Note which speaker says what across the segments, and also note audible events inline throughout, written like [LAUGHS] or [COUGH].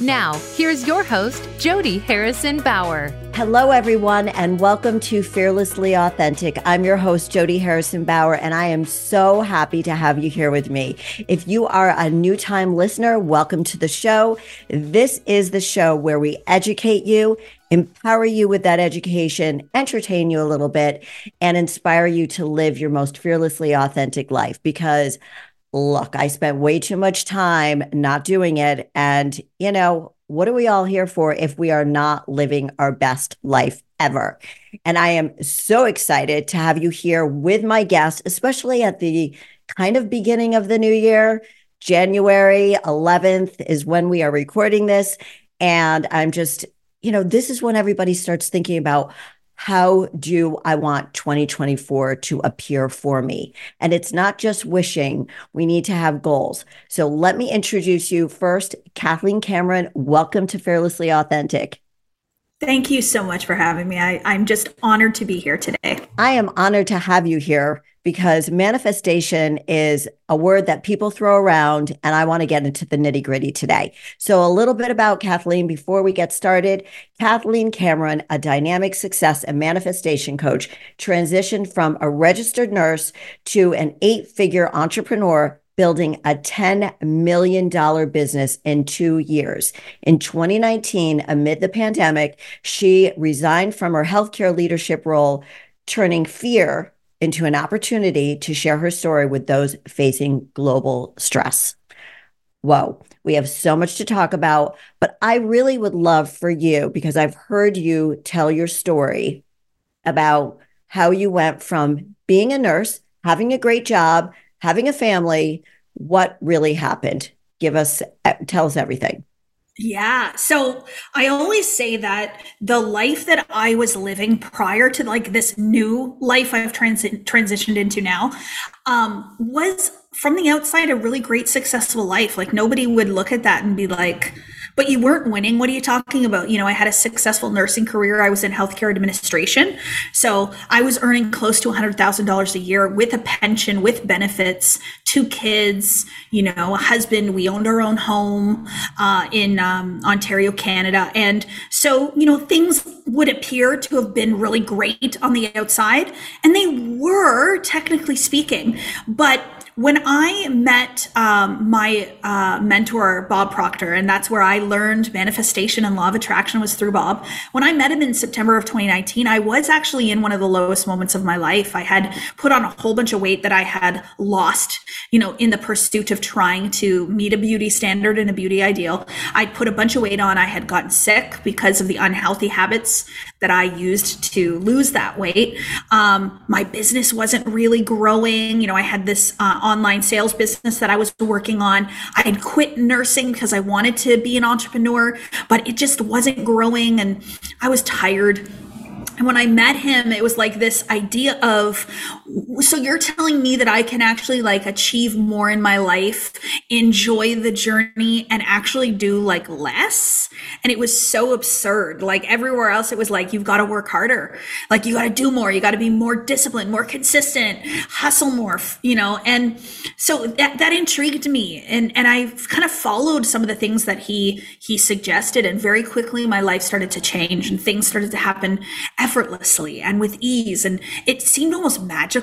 Speaker 1: Now, here's your host, Jody Harrison Bauer.
Speaker 2: Hello, everyone, and welcome to Fearlessly Authentic. I'm your host, Jody Harrison Bauer, and I am so happy to have you here with me. If you are a new time listener, welcome to the show. This is the show where we educate you, empower you with that education, entertain you a little bit, and inspire you to live your most fearlessly authentic life because look, I spent way too much time not doing it. And, you know, what are we all here for if we are not living our best life ever? And I am so excited to have you here with my guest, especially at the kind of beginning of the new year. January 11th is when we are recording this. And I'm just, you know, this is when everybody starts thinking about how do I want 2024 to appear for me? And it's not just wishing, we need to have goals. So let me introduce you first, Kathleen Cameron. Welcome to Fearlessly Authentic.
Speaker 3: Thank you so much for having me. I, I'm just honored to be here today.
Speaker 2: I am honored to have you here because manifestation is a word that people throw around, and I want to get into the nitty gritty today. So, a little bit about Kathleen before we get started. Kathleen Cameron, a dynamic success and manifestation coach, transitioned from a registered nurse to an eight figure entrepreneur building a $10 million business in two years. In 2019, amid the pandemic, she resigned from her healthcare leadership role, turning fear into an opportunity to share her story with those facing global stress. Whoa, we have so much to talk about, but I really would love for you because I've heard you tell your story about how you went from being a nurse, having a great job, having a family. What really happened? Give us, eh, tell us everything.
Speaker 3: Yeah. So I always say that the life that I was living prior to like this new life I've transi- transitioned into now um, was from the outside a really great, successful life. Like nobody would look at that and be like, but you weren't winning. What are you talking about? You know, I had a successful nursing career. I was in healthcare administration. So I was earning close to $100,000 a year with a pension, with benefits, two kids, you know, a husband. We owned our own home uh, in um, Ontario, Canada. And so, you know, things would appear to have been really great on the outside. And they were, technically speaking. But when I met um, my uh, mentor, Bob Proctor, and that's where I learned manifestation and law of attraction was through Bob. When I met him in September of 2019, I was actually in one of the lowest moments of my life. I had put on a whole bunch of weight that I had lost, you know, in the pursuit of trying to meet a beauty standard and a beauty ideal. I'd put a bunch of weight on. I had gotten sick because of the unhealthy habits that I used to lose that weight. Um, my business wasn't really growing. You know, I had this uh, online sales business that I was working on. I had quit nursing because I wanted to be an entrepreneur, but it just wasn't growing and I was tired and when I met him, it was like this idea of, so you're telling me that I can actually like achieve more in my life, enjoy the journey, and actually do like less? And it was so absurd. Like everywhere else, it was like, you've got to work harder. Like you got to do more. You got to be more disciplined, more consistent, hustle more, you know? And so that, that intrigued me. And, and I kind of followed some of the things that he, he suggested. And very quickly, my life started to change and things started to happen effortlessly and with ease. And it seemed almost magical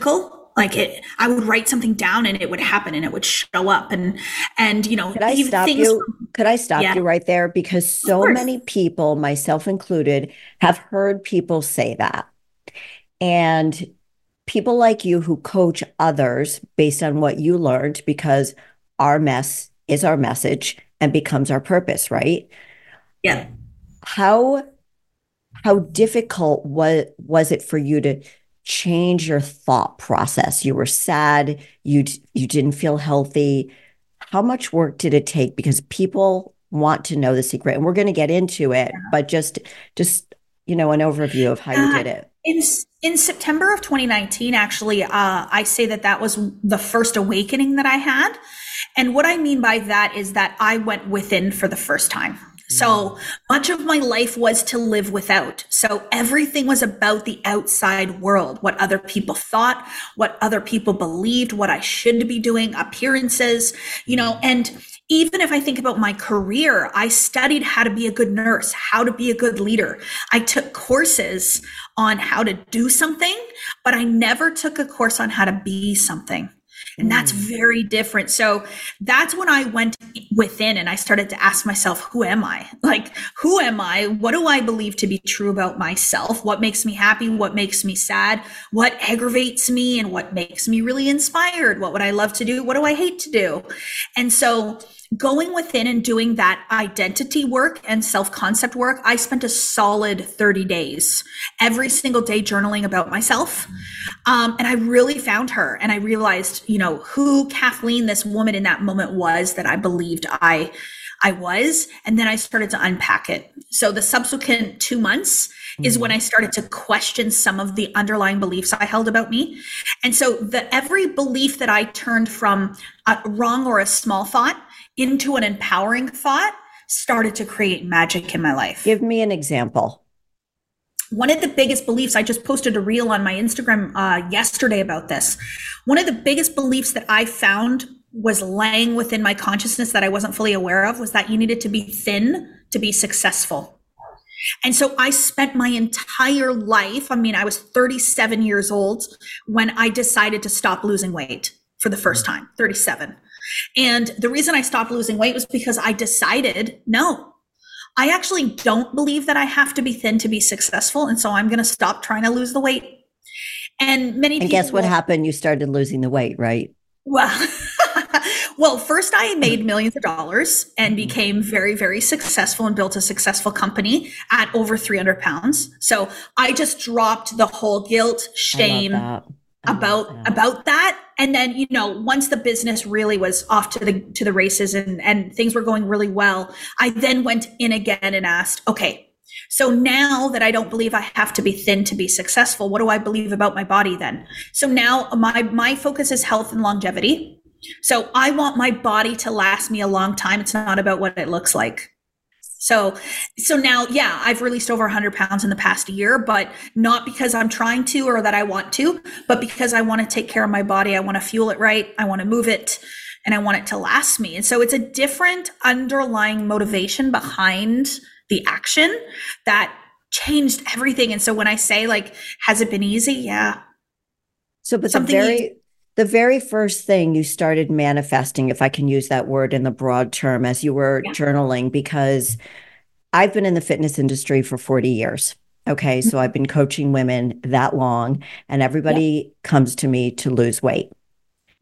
Speaker 3: like it i would write something down and it would happen and it would show up and and you know
Speaker 2: could i stop you? from, could i stop yeah. you right there? Because so many people myself included have heard people say that. And people like you who coach others based on what you learned because our mess is our message and becomes our purpose right?
Speaker 3: Yeah.
Speaker 2: How how difficult was was it for you to change your thought process you were sad you you didn't feel healthy how much work did it take because people want to know the secret and we're going to get into it yeah. but just just you know, an overview of how you did it.
Speaker 3: In, in September of 2019, actually, uh, I say that that was the first awakening that I had. And what I mean by that is that I went within for the first time. So mm. much of my life was to live without. So everything was about the outside world, what other people thought, what other people believed, what I should be doing, appearances, you know, and even if I think about my career, I studied how to be a good nurse, how to be a good leader. I took courses on how to do something, but I never took a course on how to be something. And that's mm. very different. So that's when I went within and I started to ask myself, who am I? Like, who am I? What do I believe to be true about myself? What makes me happy? What makes me sad? What aggravates me? And what makes me really inspired? What would I love to do? What do I hate to do? And so going within and doing that identity work and self concept work, I spent a solid 30 days every single day journaling about myself. Um, and I really found her and I realized, you know, who Kathleen, this woman in that moment was that I believed I. I was, and then I started to unpack it. So the subsequent two months is when I started to question some of the underlying beliefs I held about me. And so the every belief that I turned from a wrong or a small thought into an empowering thought started to create magic in my life.
Speaker 2: Give me an example.
Speaker 3: One of the biggest beliefs, I just posted a reel on my Instagram uh, yesterday about this. One of the biggest beliefs that I found was laying within my consciousness that I wasn't fully aware of was that you needed to be thin to be successful. And so I spent my entire life, I mean, I was 37 years old when I decided to stop losing weight for the first time, 37. And the reason I stopped losing weight was because I decided, no, I actually don't believe that I have to be thin to be successful. And so I'm going to stop trying to lose the weight. And many
Speaker 2: And guess what happened? You started losing the weight, right?
Speaker 3: Well, [LAUGHS] well, first I made millions of dollars and mm-hmm. became very, very successful and built a successful company at over 300 pounds. So I just dropped the whole guilt, shame, about that. about that. And then you know once the business really was off to the to the races and and things were going really well i then went in again and asked okay so now that i don't believe i have to be thin to be successful what do i believe about my body then? So now my my focus is health and longevity. So i want my body to last me a long time. It's not about what it looks like so, so now, yeah, I've released over 100 pounds in the past year, but not because I'm trying to or that I want to, but because I want to take care of my body. I want to fuel it right. I want to move it and I want it to last me. And so it's a different underlying motivation behind the action that changed everything. And so when I say like, has it been easy? Yeah.
Speaker 2: So, but Something the very, the very first thing you started manifesting, if I can use that word in the broad term, as you were yeah. journaling, because I've been in the fitness industry for 40 years. Okay. So I've been coaching women that long, and everybody yeah. comes to me to lose weight.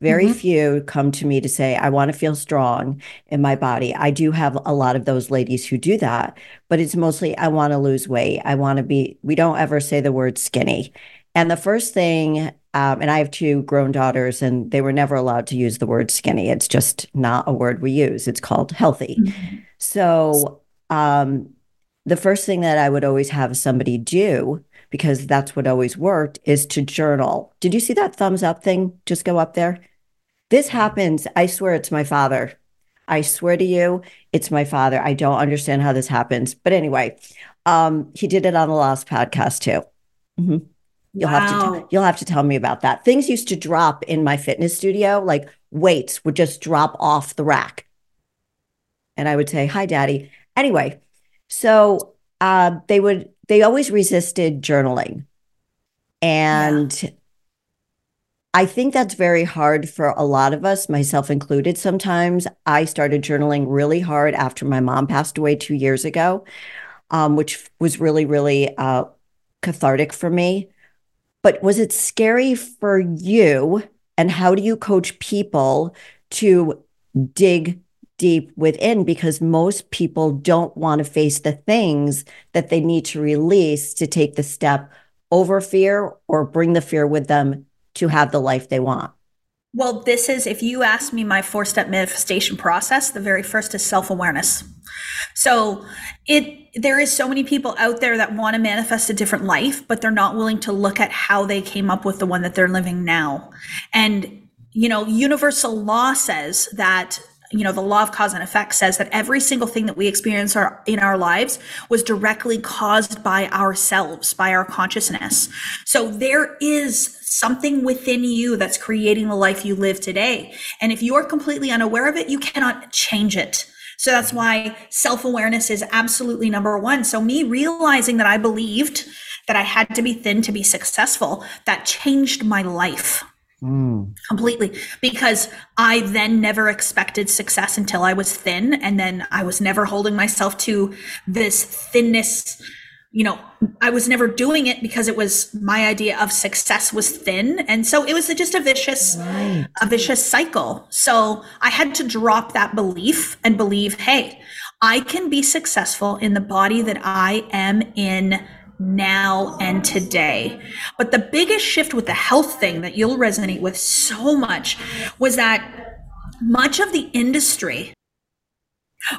Speaker 2: Very mm-hmm. few come to me to say, I want to feel strong in my body. I do have a lot of those ladies who do that, but it's mostly, I want to lose weight. I want to be, we don't ever say the word skinny. And the first thing um, and I have two grown daughters, and they were never allowed to use the word skinny. It's just not a word we use. It's called healthy. Mm-hmm. So, um, the first thing that I would always have somebody do, because that's what always worked, is to journal. Did you see that thumbs up thing just go up there? This happens. I swear it's my father. I swear to you, it's my father. I don't understand how this happens. But anyway, um, he did it on the last podcast too. Mm-hmm. You'll wow. have to you'll have to tell me about that. Things used to drop in my fitness studio, like weights would just drop off the rack. And I would say, "Hi daddy." Anyway, so uh, they would they always resisted journaling. And yeah. I think that's very hard for a lot of us, myself included. Sometimes I started journaling really hard after my mom passed away two years ago, um, which was really, really uh, cathartic for me. But was it scary for you? And how do you coach people to dig deep within? Because most people don't want to face the things that they need to release to take the step over fear or bring the fear with them to have the life they want.
Speaker 3: Well, this is, if you ask me my four step manifestation process, the very first is self awareness. So it there is so many people out there that want to manifest a different life, but they're not willing to look at how they came up with the one that they're living now. And you know, universal law says that you know the law of cause and effect says that every single thing that we experience our, in our lives was directly caused by ourselves by our consciousness. So there is something within you that's creating the life you live today. And if you're completely unaware of it you cannot change it. So that's why self-awareness is absolutely number one. So me realizing that i believed that i had to be thin to be successful that changed my life Mm. Completely. Because I then never expected success until I was thin. And then I was never holding myself to this thinness. You know, I was never doing it because it was my idea of success was thin. And so it was just a vicious, right. a vicious cycle. So I had to drop that belief and believe, hey, I can be successful in the body that I am in now and today. But the biggest shift with the health thing that you'll resonate with so much was that much of the industry.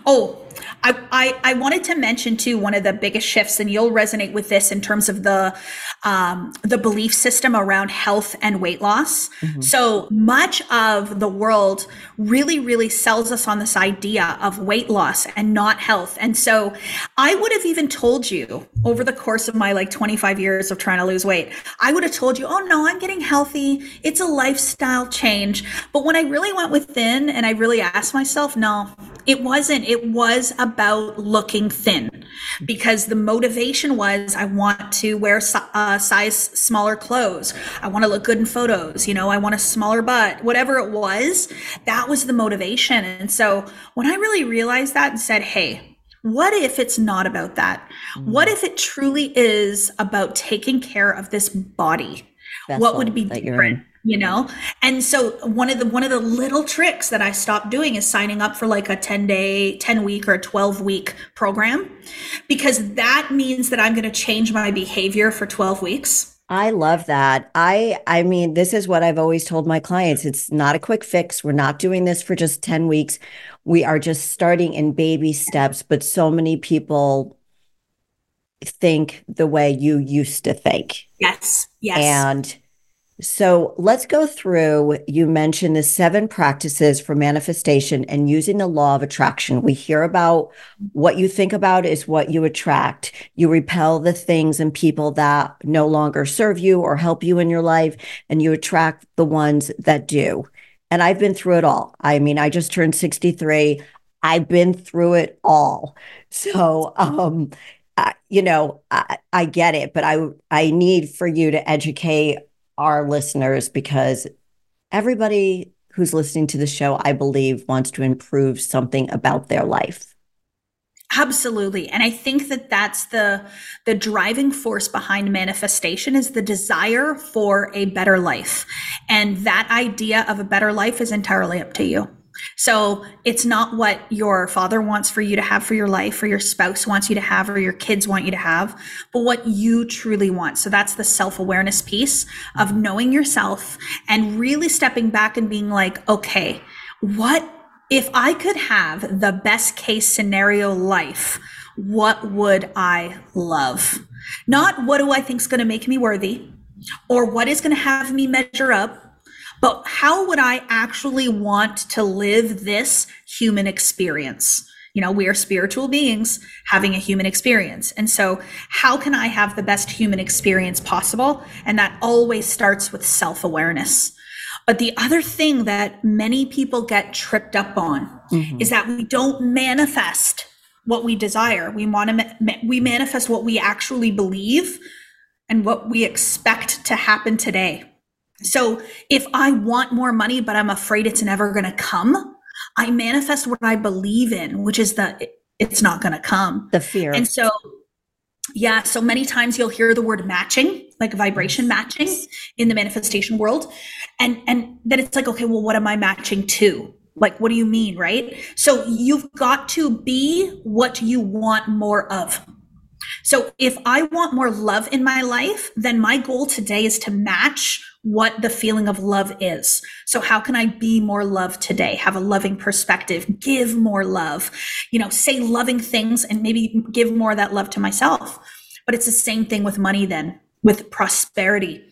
Speaker 3: Oh, I, I, I wanted to mention too one of the biggest shifts, and you'll resonate with this in terms of the um, the belief system around health and weight loss. Mm-hmm. So much of the world really, really sells us on this idea of weight loss and not health. And so I would have even told you over the course of my like 25 years of trying to lose weight, I would have told you, oh no, I'm getting healthy. It's a lifestyle change. But when I really went within and I really asked myself, no, it wasn't. It was about looking thin because the motivation was I want to wear uh, size smaller clothes. I want to look good in photos. You know, I want a smaller butt, whatever it was. That was the motivation. And so when I really realized that and said, hey, what if it's not about that? Mm-hmm. What if it truly is about taking care of this body? what would be different? You know and so one of the one of the little tricks that i stopped doing is signing up for like a 10 day 10 week or 12 week program because that means that i'm going to change my behavior for 12 weeks
Speaker 2: I love that. I I mean, this is what I've always told my clients. It's not a quick fix. We're not doing this for just 10 weeks. We are just starting in baby steps, but so many people think the way you used to think.
Speaker 3: Yes. Yes.
Speaker 2: And so let's go through. You mentioned the seven practices for manifestation and using the law of attraction. We hear about what you think about is what you attract. You repel the things and people that no longer serve you or help you in your life, and you attract the ones that do. And I've been through it all. I mean, I just turned 63. I've been through it all. So, um, you know, I, I get it, but I I need for you to educate our listeners because everybody who's listening to the show, I believe, wants to improve something about their life.
Speaker 3: Absolutely. And I think that that's the the driving force behind manifestation is the desire for a better life. And that idea of a better life is entirely up to you. So it's not what your father wants for you to have for your life, or your spouse wants you to have, or your kids want you to have, but what you truly want. So that's the self awareness piece of knowing yourself and really stepping back and being like, okay, what if I could have the best case scenario life? What would I love? Not what do I think is going to make me worthy or what is going to have me measure up but how would I actually want to live this human experience? You know, we are spiritual beings having a human experience. And so, how can I have the best human experience possible? And that always starts with self awareness. But the other thing that many people get tripped up on mm-hmm. is that we don't manifest what we desire. We want to we manifest what we actually believe and what we expect to happen today. So if I want more money, but I'm afraid it's never going to come, I manifest what I believe in, which is that it's not going to come.
Speaker 2: The fear.
Speaker 3: And so, yeah, so many times you'll hear the word matching, like vibration matching in the manifestation world. And, and then it's like, okay, well, what am I matching to? Like, what do you mean? Right. So you've got to be what you want more of. So if I want more love in my life, then my goal today is to match what the feeling of love is. So how can I be more love today? Have a loving perspective, give more love, you know, say loving things and maybe give more of that love to myself. But it's the same thing with money then, with prosperity.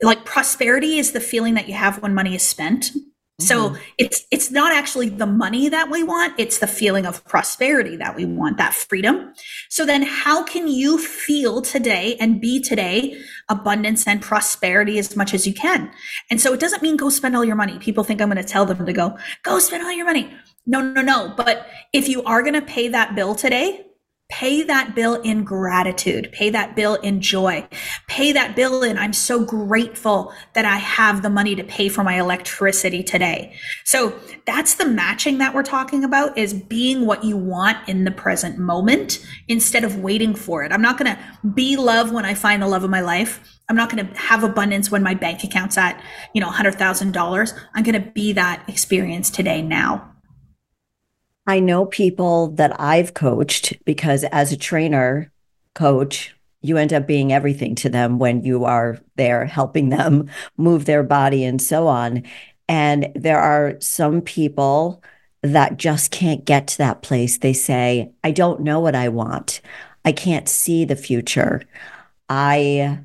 Speaker 3: Like prosperity is the feeling that you have when money is spent. So mm-hmm. it's it's not actually the money that we want, it's the feeling of prosperity that we want, that freedom. So then how can you feel today and be today abundance and prosperity as much as you can? And so it doesn't mean go spend all your money. People think I'm going to tell them to go go spend all your money. No, no, no, but if you are going to pay that bill today, Pay that bill in gratitude. Pay that bill in joy. Pay that bill in, I'm so grateful that I have the money to pay for my electricity today. So that's the matching that we're talking about is being what you want in the present moment instead of waiting for it. I'm not going to be love when I find the love of my life. I'm not going to have abundance when my bank account's at, you know, $100,000. I'm going to be that experience today now.
Speaker 2: I know people that I've coached because as a trainer, coach, you end up being everything to them when you are there helping them [LAUGHS] move their body and so on. And there are some people that just can't get to that place. They say, I don't know what I want. I can't see the future. I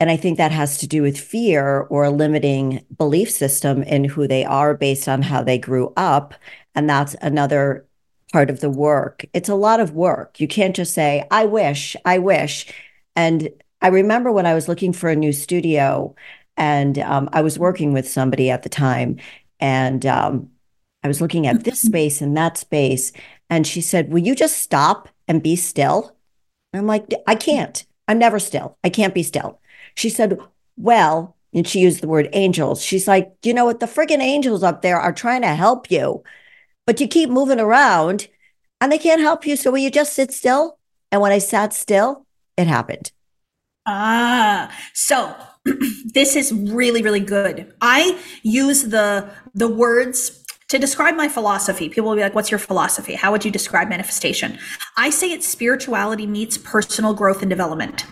Speaker 2: and I think that has to do with fear or a limiting belief system in who they are based on how they grew up and that's another part of the work. It's a lot of work. You can't just say, I wish, I wish. And I remember when I was looking for a new studio and um, I was working with somebody at the time and um, I was looking at this space and that space. And she said, Will you just stop and be still? And I'm like, I can't. I'm never still. I can't be still. She said, Well, and she used the word angels. She's like, you know what? The friggin' angels up there are trying to help you but you keep moving around and they can't help you. So will you just sit still? And when I sat still, it happened.
Speaker 3: Ah, so [CLEARS THROAT] this is really, really good. I use the the words to describe my philosophy, people will be like, What's your philosophy? How would you describe manifestation? I say it's spirituality meets personal growth and development.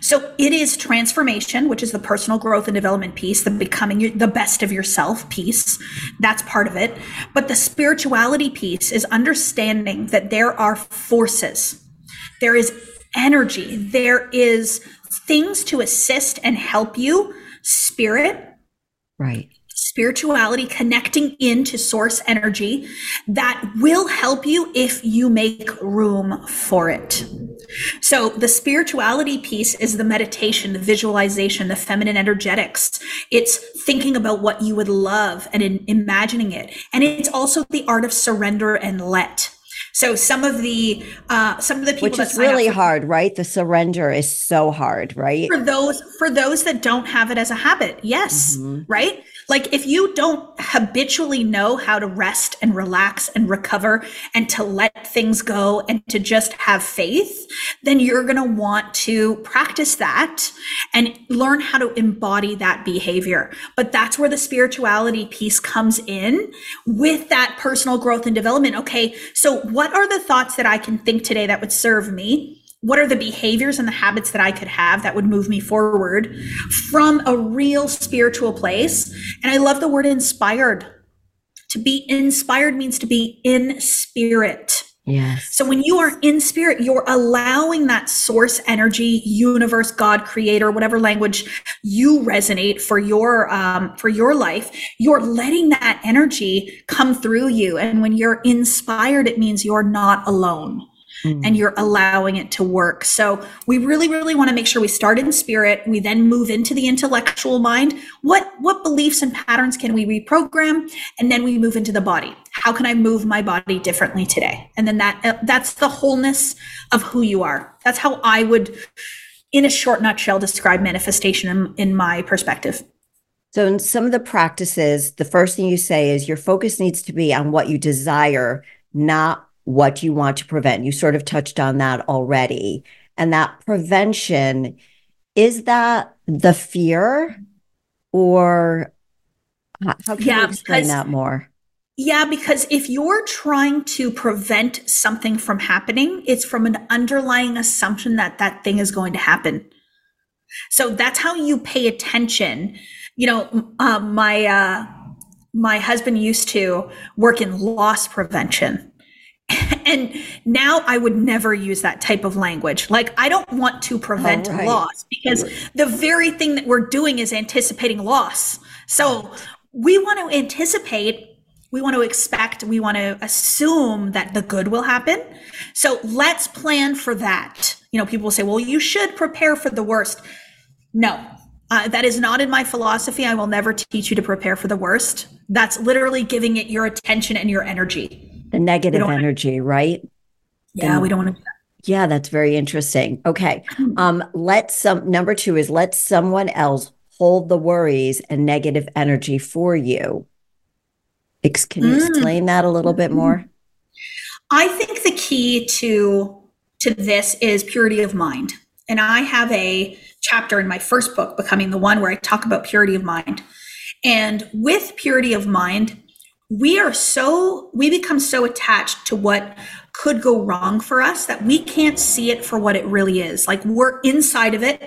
Speaker 3: So it is transformation, which is the personal growth and development piece, the becoming the best of yourself piece. That's part of it. But the spirituality piece is understanding that there are forces, there is energy, there is things to assist and help you, spirit.
Speaker 2: Right
Speaker 3: spirituality connecting into source energy that will help you if you make room for it. So the spirituality piece is the meditation, the visualization, the feminine energetics. It's thinking about what you would love and in imagining it. And it's also the art of surrender and let. So some of the uh, some of the people
Speaker 2: which is really hard, right? The surrender is so hard, right?
Speaker 3: For those for those that don't have it as a habit, yes, mm-hmm. right. Like if you don't habitually know how to rest and relax and recover and to let things go and to just have faith, then you're going to want to practice that and learn how to embody that behavior. But that's where the spirituality piece comes in with that personal growth and development. Okay. So what are the thoughts that I can think today that would serve me? What are the behaviors and the habits that I could have that would move me forward from a real spiritual place. And I love the word inspired. To be inspired means to be in spirit.
Speaker 2: Yes.
Speaker 3: So when you are in spirit, you're allowing that source energy, universe, God, creator, whatever language you resonate for your um, for your life. You're letting that energy come through you, and when you're inspired, it means you're not alone mm. and you're allowing it to work. So we really, really want to make sure we start in spirit. We then move into the intellectual mind. What, what beliefs and patterns can we reprogram? And then we move into the body. How can I move my body differently today? And then that, uh, that's the wholeness of who you are. That's how I would, in a short nutshell, describe manifestation in, in my perspective.
Speaker 2: So, in some of the practices, the first thing you say is your focus needs to be on what you desire, not what you want to prevent. You sort of touched on that already. And that prevention, is that the fear or how can yeah, you explain that more?
Speaker 3: Yeah, because if you're trying to prevent something from happening, it's from an underlying assumption that that thing is going to happen. So that's how you pay attention. You know, uh, my uh, my husband used to work in loss prevention. [COUGHS] And now I would never use that type of language. Like, I don't want to prevent right. loss because the very thing that we're doing is anticipating loss. So we want to anticipate we want to expect, we want to assume that the good will happen. So let's plan for that. You know, people will say, well, you should prepare for the worst. No, uh, that is not in my philosophy. I will never teach you to prepare for the worst. That's literally giving it your attention and your energy.
Speaker 2: The negative energy, right?
Speaker 3: Yeah, the- we don't want to.
Speaker 2: Yeah, that's very interesting. Okay. Hmm. Um, let some number two is let someone else hold the worries and negative energy for you. Can you mm. explain that a little bit more?
Speaker 3: I think the key to to this is purity of mind. And I have a chapter in my first book, Becoming the One, where I talk about purity of mind. And with purity of mind, we are so, we become so attached to what could go wrong for us that we can't see it for what it really is. Like we're inside of it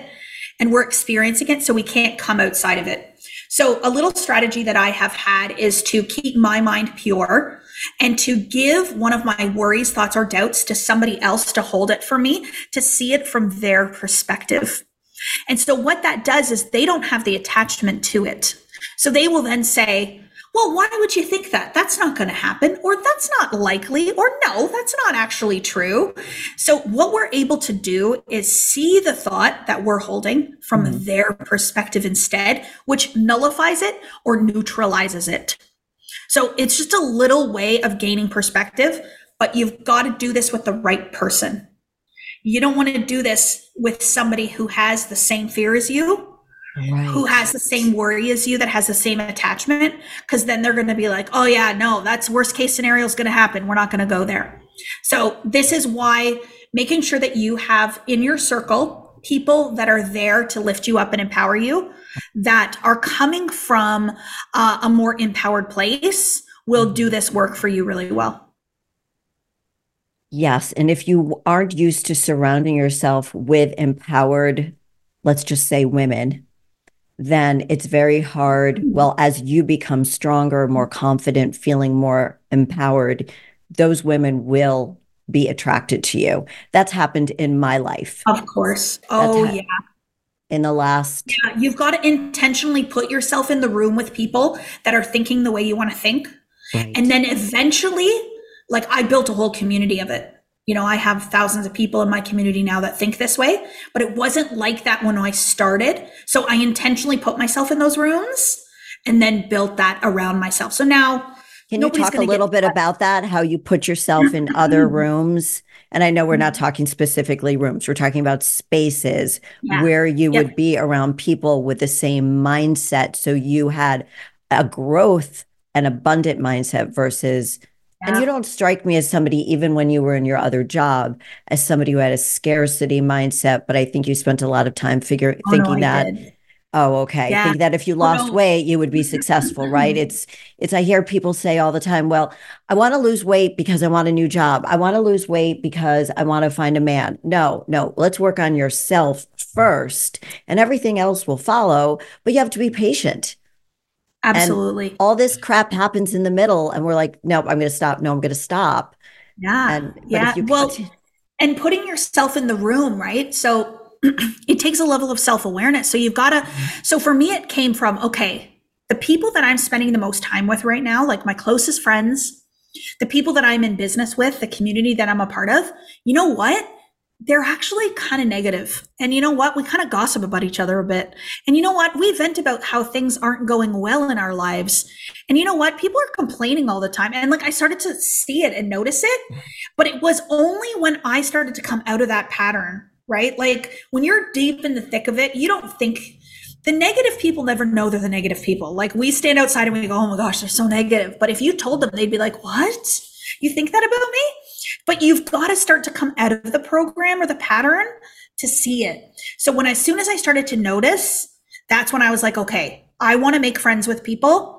Speaker 3: and we're experiencing it, so we can't come outside of it. So, a little strategy that I have had is to keep my mind pure and to give one of my worries, thoughts, or doubts to somebody else to hold it for me, to see it from their perspective. And so, what that does is they don't have the attachment to it. So, they will then say, well, why would you think that? That's not going to happen, or that's not likely, or no, that's not actually true. So, what we're able to do is see the thought that we're holding from mm. their perspective instead, which nullifies it or neutralizes it. So, it's just a little way of gaining perspective, but you've got to do this with the right person. You don't want to do this with somebody who has the same fear as you right. who has the same worry as you that has the same attachment because then they're going to be like oh yeah no that's worst case scenario is going to happen we're not going to go there so this is why making sure that you have in your circle people that are there to lift you up and empower you that are coming from uh, a more empowered place will do this work for you really well
Speaker 2: Yes. And if you aren't used to surrounding yourself with empowered, let's just say women, then it's very hard. Well, as you become stronger, more confident, feeling more empowered, those women will be attracted to you. That's happened in my life.
Speaker 3: Of course. Oh, ha- yeah.
Speaker 2: In the last.
Speaker 3: Yeah, you've got to intentionally put yourself in the room with people that are thinking the way you want to think. Right. And then eventually, like I built a whole community of it you know, I have thousands of people in my community now that think this way, but it wasn't like that when I started. So I intentionally put myself in those rooms and then built that around myself. So now,
Speaker 2: can you talk a little bit about that? How you put yourself in other mm-hmm. rooms? And I know we're not mm-hmm. talking specifically rooms, we're talking about spaces yeah. where you yep. would be around people with the same mindset. So you had a growth and abundant mindset versus yeah. And you don't strike me as somebody, even when you were in your other job, as somebody who had a scarcity mindset. But I think you spent a lot of time figure oh, thinking no, that. Did. Oh, okay. Yeah. Think that if you oh, lost oh, no. weight, you would be successful, right? [LAUGHS] It's it's I hear people say all the time, well, I want to lose weight because I want a new job. I want to lose weight because I want to find a man. No, no. Let's work on yourself first and everything else will follow, but you have to be patient.
Speaker 3: Absolutely.
Speaker 2: And all this crap happens in the middle, and we're like, nope, I'm going to stop. No, I'm going to stop.
Speaker 3: Yeah. And, yeah. well, and putting yourself in the room, right? So [CLEARS THROAT] it takes a level of self awareness. So you've got to, mm-hmm. so for me, it came from, okay, the people that I'm spending the most time with right now, like my closest friends, the people that I'm in business with, the community that I'm a part of, you know what? They're actually kind of negative. And you know what? We kind of gossip about each other a bit. And you know what? We vent about how things aren't going well in our lives. And you know what? People are complaining all the time. And like I started to see it and notice it, mm-hmm. but it was only when I started to come out of that pattern, right? Like when you're deep in the thick of it, you don't think the negative people never know they're the negative people. Like we stand outside and we go, oh my gosh, they're so negative. But if you told them, they'd be like, what? You think that about me? But you've got to start to come out of the program or the pattern to see it. So when as soon as I started to notice, that's when I was like, okay, I want to make friends with people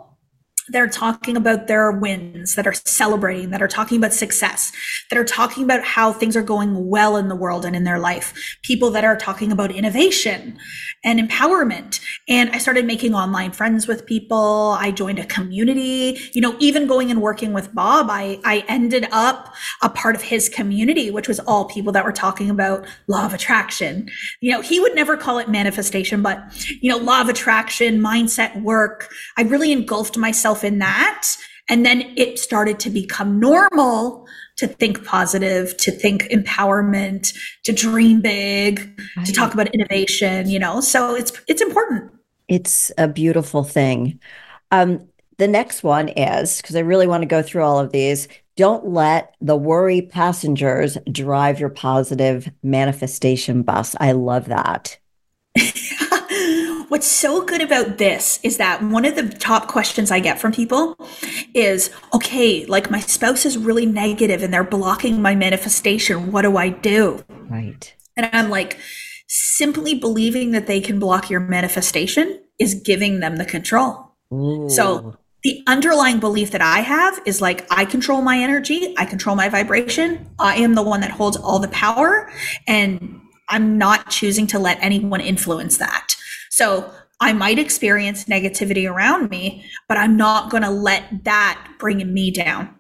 Speaker 3: that are talking about their wins, that are celebrating, that are talking about success, that are talking about how things are going well in the world and in their life. People that are talking about innovation and empowerment. And I started making online friends with people. I joined a community, you know, even going and working with Bob, I, I ended up a part of his community, which was all people that were talking about law of attraction. You know, he would never call it manifestation, but, you know, law of attraction, mindset work. I really engulfed myself in that. And then it started to become normal to think positive, to think empowerment, to dream big, right. to talk about innovation, you know. So it's it's important.
Speaker 2: It's a beautiful thing. Um, the next one is because I really want to go through all of these. Don't let the worry passengers drive your positive manifestation bus. I love that. [LAUGHS]
Speaker 3: What's so good about this is that one of the top questions I get from people is okay, like my spouse is really negative and they're blocking my manifestation. What do I do?
Speaker 2: Right.
Speaker 3: And I'm like, simply believing that they can block your manifestation is giving them the control. Ooh. So the underlying belief that I have is like, I control my energy, I control my vibration, I am the one that holds all the power, and I'm not choosing to let anyone influence that. So I might experience negativity around me, but I'm not going to let that bring me down.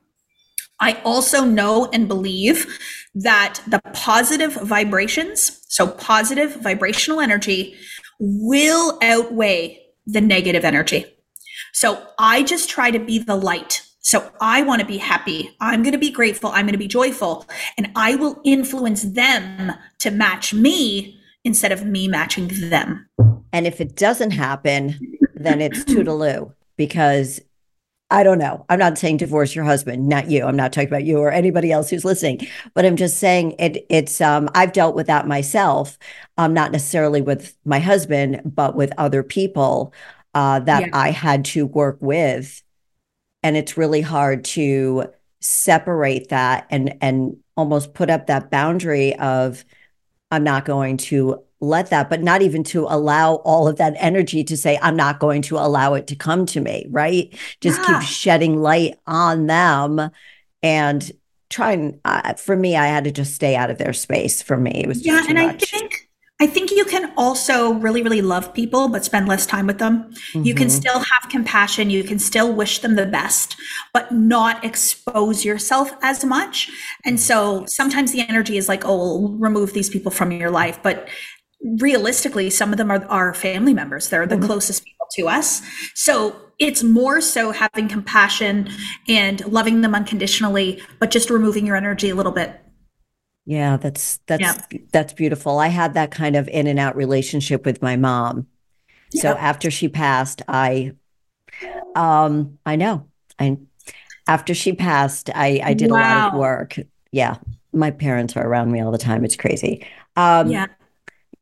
Speaker 3: I also know and believe that the positive vibrations, so positive vibrational energy, will outweigh the negative energy. So I just try to be the light. So I want to be happy. I'm going to be grateful. I'm going to be joyful. And I will influence them to match me instead of me matching them.
Speaker 2: And if it doesn't happen, then it's toodaloo because I don't know. I'm not saying divorce your husband, not you. I'm not talking about you or anybody else who's listening, but I'm just saying it. It's um, I've dealt with that myself, um, not necessarily with my husband, but with other people uh, that yeah. I had to work with, and it's really hard to separate that and and almost put up that boundary of I'm not going to let that, but not even to allow all of that energy to say, I'm not going to allow it to come to me, right? Just yeah. keep shedding light on them and trying. Uh, for me, I had to just stay out of their space. For me, it was yeah, and much.
Speaker 3: I think I think you can also really, really love people, but spend less time with them. Mm-hmm. You can mm-hmm. still have compassion. You can still wish them the best, but not expose yourself as much. And so sometimes the energy is like, oh, we'll remove these people from your life. But realistically, some of them are our family members. They're the mm-hmm. closest people to us. So it's more so having compassion and loving them unconditionally, but just removing your energy a little bit
Speaker 2: yeah, that's that's yeah. that's beautiful. I had that kind of in and out relationship with my mom. Yeah. So after she passed, I um I know. I after she passed, I I did wow. a lot of work. Yeah. My parents are around me all the time. It's crazy. Um yeah.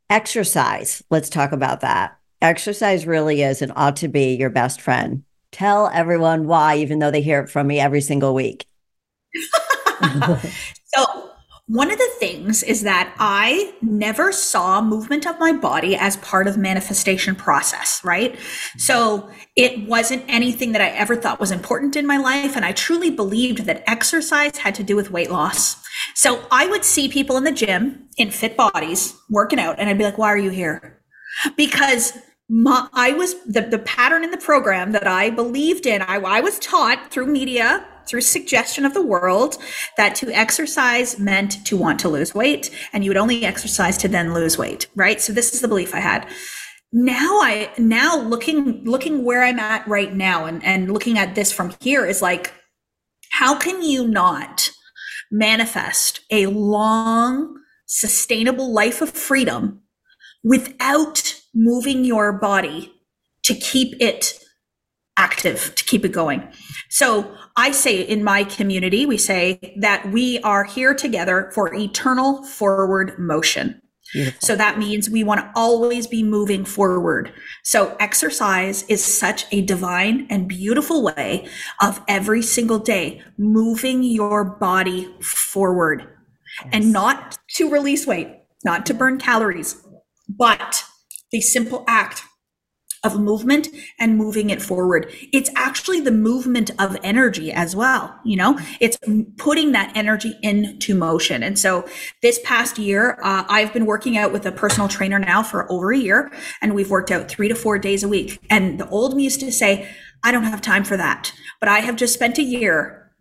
Speaker 2: Exercise. Let's talk about that. Exercise really is and ought to be your best friend. Tell everyone why, even though they hear it from me every single week. [LAUGHS]
Speaker 3: so one of the things is that I never saw movement of my body as part of manifestation process, right? So it wasn't anything that I ever thought was important in my life. And I truly believed that exercise had to do with weight loss. So I would see people in the gym in fit bodies working out and I'd be like, why are you here? Because my, I was the, the pattern in the program that I believed in. I, I was taught through media through suggestion of the world that to exercise meant to want to lose weight and you would only exercise to then lose weight, right? So this is the belief I had. Now I now looking looking where I'm at right now and and looking at this from here is like how can you not manifest a long sustainable life of freedom without moving your body to keep it active to keep it going. So I say in my community, we say that we are here together for eternal forward motion. Beautiful. So that means we want to always be moving forward. So exercise is such a divine and beautiful way of every single day moving your body forward yes. and not to release weight, not to burn calories, but the simple act of movement and moving it forward. It's actually the movement of energy as well. You know, it's putting that energy into motion. And so this past year, uh, I've been working out with a personal trainer now for over a year, and we've worked out three to four days a week. And the old me used to say, I don't have time for that. But I have just spent a year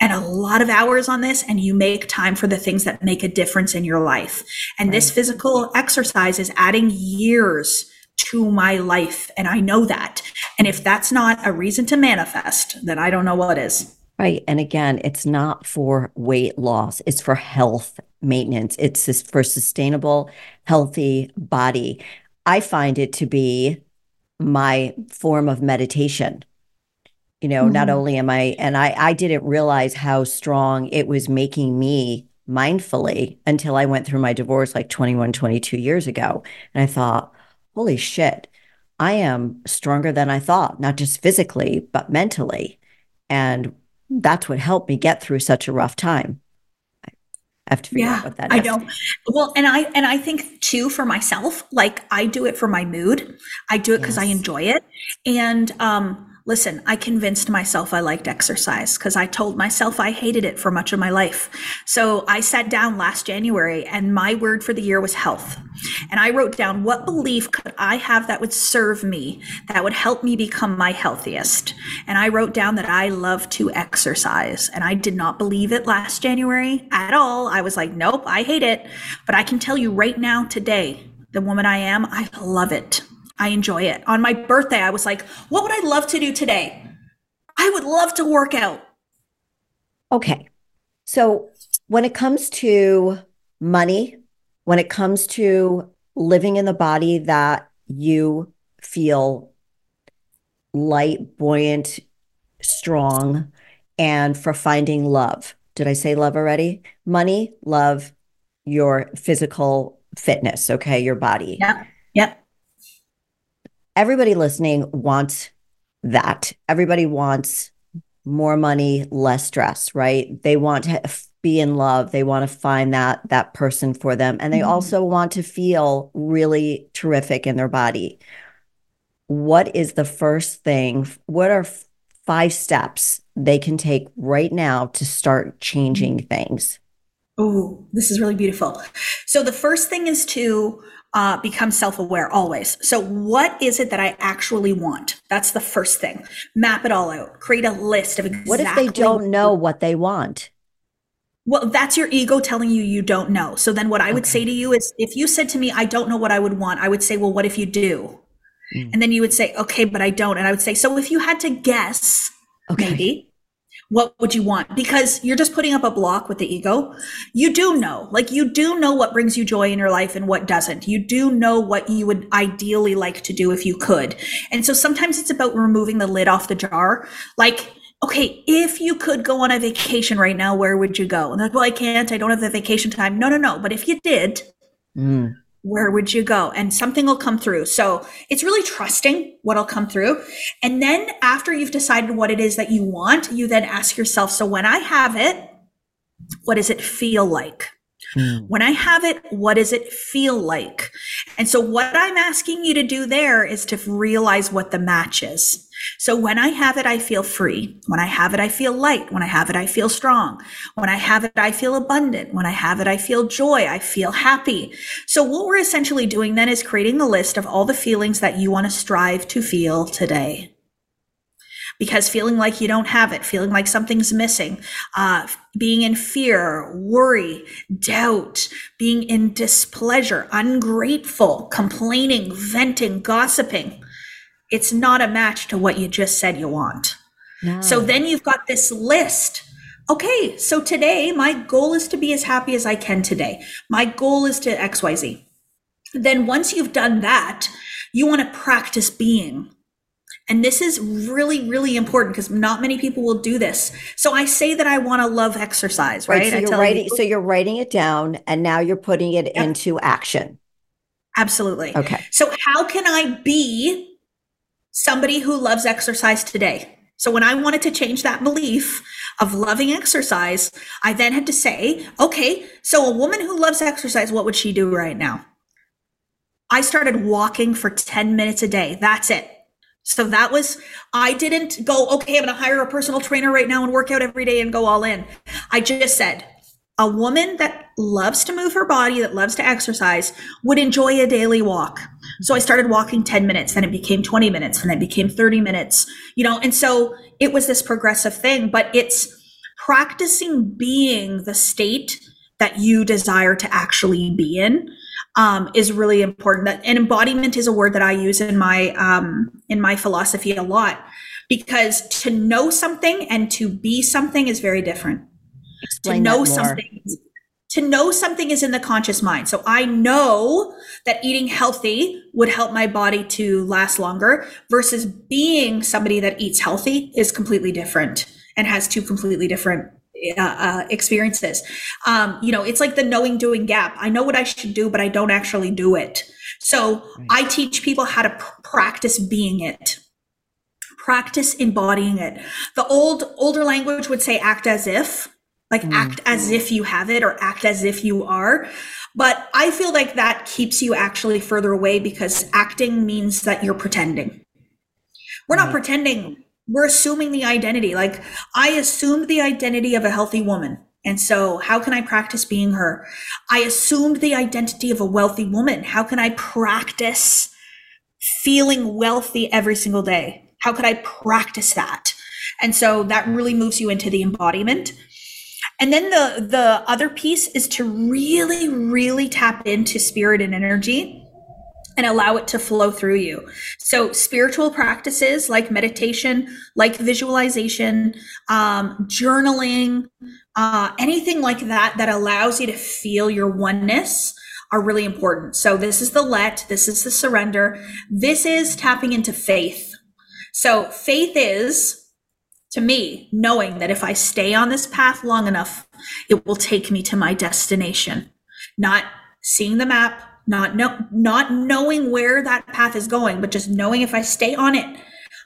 Speaker 3: and a lot of hours on this and you make time for the things that make a difference in your life. And right. this physical exercise is adding years to my life. And I know that. And if that's not a reason to manifest, then I don't know what is.
Speaker 2: Right. And again, it's not for weight loss, it's for health maintenance, it's for sustainable, healthy body. I find it to be my form of meditation. You know, mm-hmm. not only am I, and I, I didn't realize how strong it was making me mindfully until I went through my divorce like 21, 22 years ago. And I thought, holy shit, I am stronger than I thought, not just physically, but mentally. And that's what helped me get through such a rough time. I have to figure yeah, out what that
Speaker 3: is. I know. Well, and I and I think too for myself, like I do it for my mood. I do it because yes. I enjoy it. And um Listen, I convinced myself I liked exercise because I told myself I hated it for much of my life. So I sat down last January and my word for the year was health. And I wrote down what belief could I have that would serve me, that would help me become my healthiest. And I wrote down that I love to exercise. And I did not believe it last January at all. I was like, nope, I hate it. But I can tell you right now, today, the woman I am, I love it. I enjoy it. On my birthday, I was like, what would I love to do today? I would love to work out.
Speaker 2: Okay. So when it comes to money, when it comes to living in the body that you feel light, buoyant, strong, and for finding love. Did I say love already? Money, love, your physical fitness, okay, your body.
Speaker 3: Yep. Yep
Speaker 2: everybody listening wants that. Everybody wants more money, less stress, right? They want to be in love. They want to find that that person for them and they mm-hmm. also want to feel really terrific in their body. What is the first thing? What are five steps they can take right now to start changing things?
Speaker 3: Oh, this is really beautiful. So the first thing is to uh, become self aware always. So, what is it that I actually want? That's the first thing. Map it all out. Create a list of exactly.
Speaker 2: What if they don't know what they want?
Speaker 3: Well, that's your ego telling you you don't know. So then, what I would okay. say to you is, if you said to me, "I don't know what I would want," I would say, "Well, what if you do?" Mm. And then you would say, "Okay, but I don't." And I would say, "So if you had to guess, okay. maybe." What would you want? Because you're just putting up a block with the ego. You do know, like you do know what brings you joy in your life and what doesn't. You do know what you would ideally like to do if you could. And so sometimes it's about removing the lid off the jar. Like, okay, if you could go on a vacation right now, where would you go? And like, well, I can't. I don't have the vacation time. No, no, no. But if you did, mm where would you go? And something will come through. So it's really trusting what'll come through. And then after you've decided what it is that you want, you then ask yourself, so when I have it, what does it feel like? Mm. When I have it, what does it feel like? And so what I'm asking you to do there is to realize what the match is. So when I have it, I feel free. When I have it, I feel light. When I have it, I feel strong. When I have it, I feel abundant. When I have it, I feel joy. I feel happy. So what we're essentially doing then is creating a list of all the feelings that you want to strive to feel today because feeling like you don't have it, feeling like something's missing, uh, being in fear, worry, doubt, being in displeasure, ungrateful, complaining, venting, gossiping. It's not a match to what you just said you want. No. So then you've got this list. Okay, so today my goal is to be as happy as I can today. My goal is to XYZ. Then once you've done that, you want to practice being. And this is really, really important because not many people will do this. So I say that I want to love exercise, right? right
Speaker 2: so, you're writing, you. so you're writing it down and now you're putting it yep. into action.
Speaker 3: Absolutely.
Speaker 2: Okay.
Speaker 3: So how can I be somebody who loves exercise today? So when I wanted to change that belief of loving exercise, I then had to say, okay, so a woman who loves exercise, what would she do right now? I started walking for 10 minutes a day. That's it. So that was, I didn't go, okay, I'm going to hire a personal trainer right now and work out every day and go all in. I just said, a woman that loves to move her body, that loves to exercise, would enjoy a daily walk. So I started walking 10 minutes, then it became 20 minutes, and then it became 30 minutes, you know, and so it was this progressive thing, but it's practicing being the state that you desire to actually be in um, is really important. That and embodiment is a word that I use in my um, in my philosophy a lot because to know something and to be something is very different. Explain to know something to know something is in the conscious mind. So I know that eating healthy would help my body to last longer versus being somebody that eats healthy is completely different and has two completely different uh, uh, experiences. Um, you know, it's like the knowing doing gap. I know what I should do, but I don't actually do it. So right. I teach people how to pr- practice being it, practice embodying it. The old older language would say act as if, like mm. act as if you have it or act as if you are. But I feel like that keeps you actually further away because acting means that you're pretending. We're not pretending we're assuming the identity. Like I assumed the identity of a healthy woman. And so how can I practice being her? I assumed the identity of a wealthy woman. How can I practice feeling wealthy every single day? How could I practice that? And so that really moves you into the embodiment. And then the the other piece is to really really tap into spirit and energy and allow it to flow through you. So, spiritual practices like meditation, like visualization, um, journaling, uh, anything like that that allows you to feel your oneness are really important. So, this is the let, this is the surrender, this is tapping into faith. So, faith is to me knowing that if I stay on this path long enough, it will take me to my destination, not seeing the map not know, not knowing where that path is going, but just knowing if I stay on it,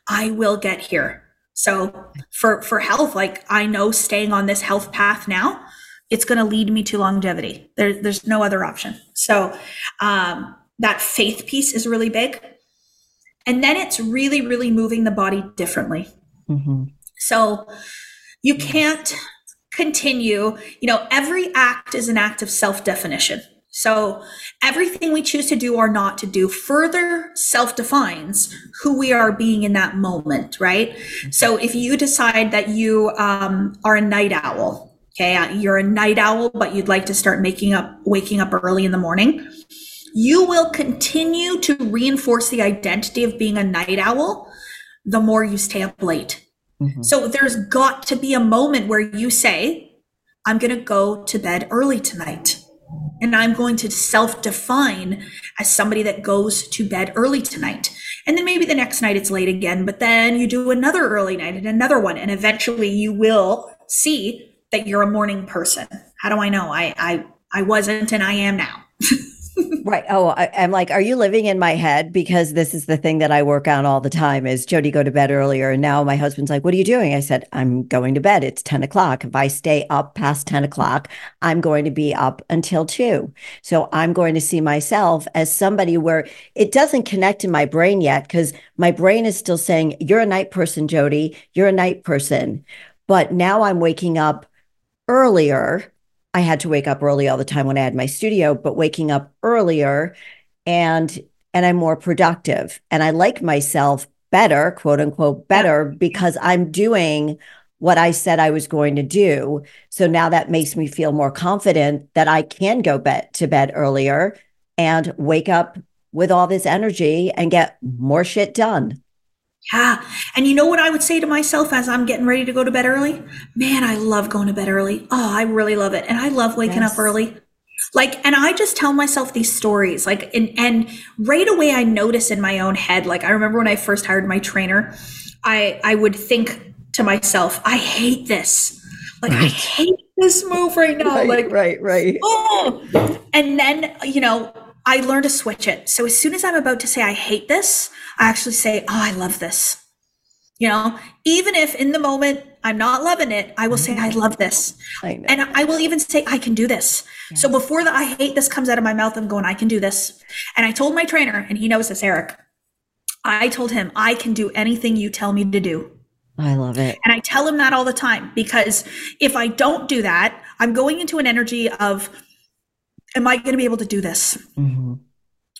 Speaker 3: I will get here. So for for health, like I know staying on this health path now, it's going to lead me to longevity. There, there's no other option. So um, that faith piece is really big, and then it's really, really moving the body differently. Mm-hmm. So you can't continue. You know, every act is an act of self definition. So everything we choose to do or not to do further self defines who we are being in that moment, right? So if you decide that you um, are a night owl, okay, uh, you're a night owl, but you'd like to start making up, waking up early in the morning, you will continue to reinforce the identity of being a night owl the more you stay up late. Mm-hmm. So there's got to be a moment where you say, I'm going to go to bed early tonight and I'm going to self define as somebody that goes to bed early tonight. And then maybe the next night it's late again, but then you do another early night and another one. And eventually you will see that you're a morning person. How do I know? I, I, I wasn't and I am now. [LAUGHS]
Speaker 2: right. Oh, I, am like, are you living in my head? Because this is the thing that I work on all the time is Jody, go to bed earlier. And now my husband's like, what are you doing? I said, I'm going to bed. It's 10 o'clock. If I stay up past 10 o'clock, I'm going to be up until two. So I'm going to see myself as somebody where it doesn't connect in my brain yet because my brain is still saying, you're a night person, Jody. You're a night person. But now I'm waking up earlier I had to wake up early all the time when I had my studio, but waking up earlier and and I'm more productive and I like myself better, quote unquote, better because I'm doing what I said I was going to do. So now that makes me feel more confident that I can go bed to bed earlier and wake up with all this energy and get more shit done.
Speaker 3: Yeah. And you know what I would say to myself as I'm getting ready to go to bed early? Man, I love going to bed early. Oh, I really love it. And I love waking yes. up early. Like, and I just tell myself these stories, like, and, and right away I notice in my own head, like, I remember when I first hired my trainer, I, I would think to myself, I hate this. Like, right. I hate this move right now.
Speaker 2: Right,
Speaker 3: like,
Speaker 2: right, right.
Speaker 3: Oh. And then, you know, I learned to switch it. So as soon as I'm about to say, I hate this, I actually say, Oh, I love this. You know, even if in the moment I'm not loving it, I will say, I love this. I and I will even say, I can do this. So before the I hate this comes out of my mouth, I'm going, I can do this. And I told my trainer, and he knows this, Eric, I told him, I can do anything you tell me to do.
Speaker 2: I love it.
Speaker 3: And I tell him that all the time because if I don't do that, I'm going into an energy of, am I going to be able to do this? Mm-hmm.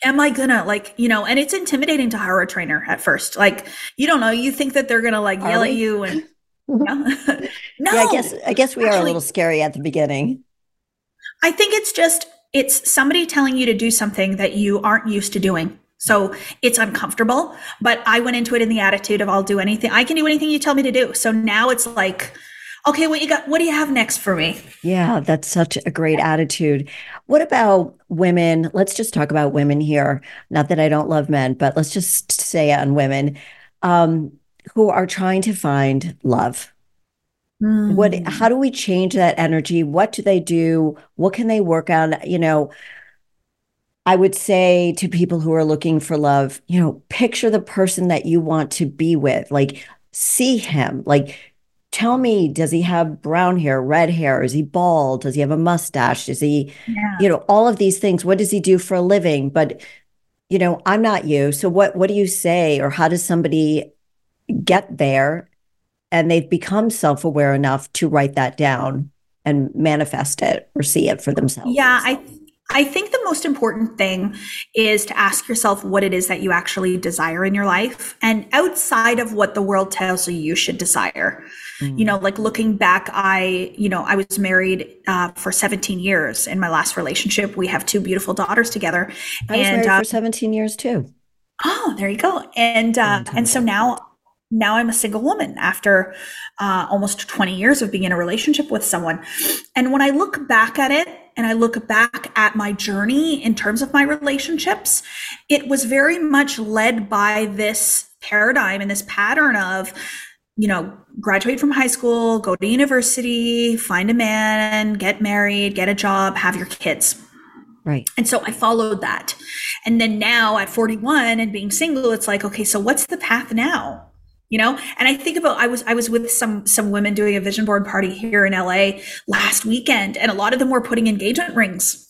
Speaker 3: Am I gonna like, you know, and it's intimidating to hire a trainer at first. Like, you don't know, you think that they're gonna like are yell we? at you and [LAUGHS] no.
Speaker 2: no. [LAUGHS] Yeah, I guess I guess we Actually, are a little scary at the beginning.
Speaker 3: I think it's just it's somebody telling you to do something that you aren't used to doing. So it's uncomfortable, but I went into it in the attitude of I'll do anything. I can do anything you tell me to do. So now it's like, okay, what you got? What do you have next for me?
Speaker 2: Yeah, that's such a great attitude. What about women? Let's just talk about women here. Not that I don't love men, but let's just say on women um, who are trying to find love. Mm. What? How do we change that energy? What do they do? What can they work on? You know, I would say to people who are looking for love, you know, picture the person that you want to be with. Like, see him. Like, tell me, does he have brown hair, red hair? Is he bald? Does he have a mustache? Is he, yeah. you know, all of these things? What does he do for a living? But, you know, I'm not you. So what what do you say? Or how does somebody get there and they've become self-aware enough to write that down and manifest it or see it for themselves?
Speaker 3: Yeah, I I think the most important thing is to ask yourself what it is that you actually desire in your life and outside of what the world tells you you should desire. Mm. You know, like looking back, I, you know, I was married uh, for 17 years in my last relationship. We have two beautiful daughters together.
Speaker 2: I was and, married uh, for 17 years too.
Speaker 3: Oh, there you go. And, uh, and so now now I'm a single woman after uh, almost 20 years of being in a relationship with someone. And when I look back at it, and I look back at my journey in terms of my relationships, it was very much led by this paradigm and this pattern of, you know, graduate from high school, go to university, find a man, get married, get a job, have your kids.
Speaker 2: Right.
Speaker 3: And so I followed that. And then now at 41 and being single, it's like, okay, so what's the path now? You know? And i think about i was i was with some some women doing a vision board party here in la last weekend and a lot of them were putting engagement rings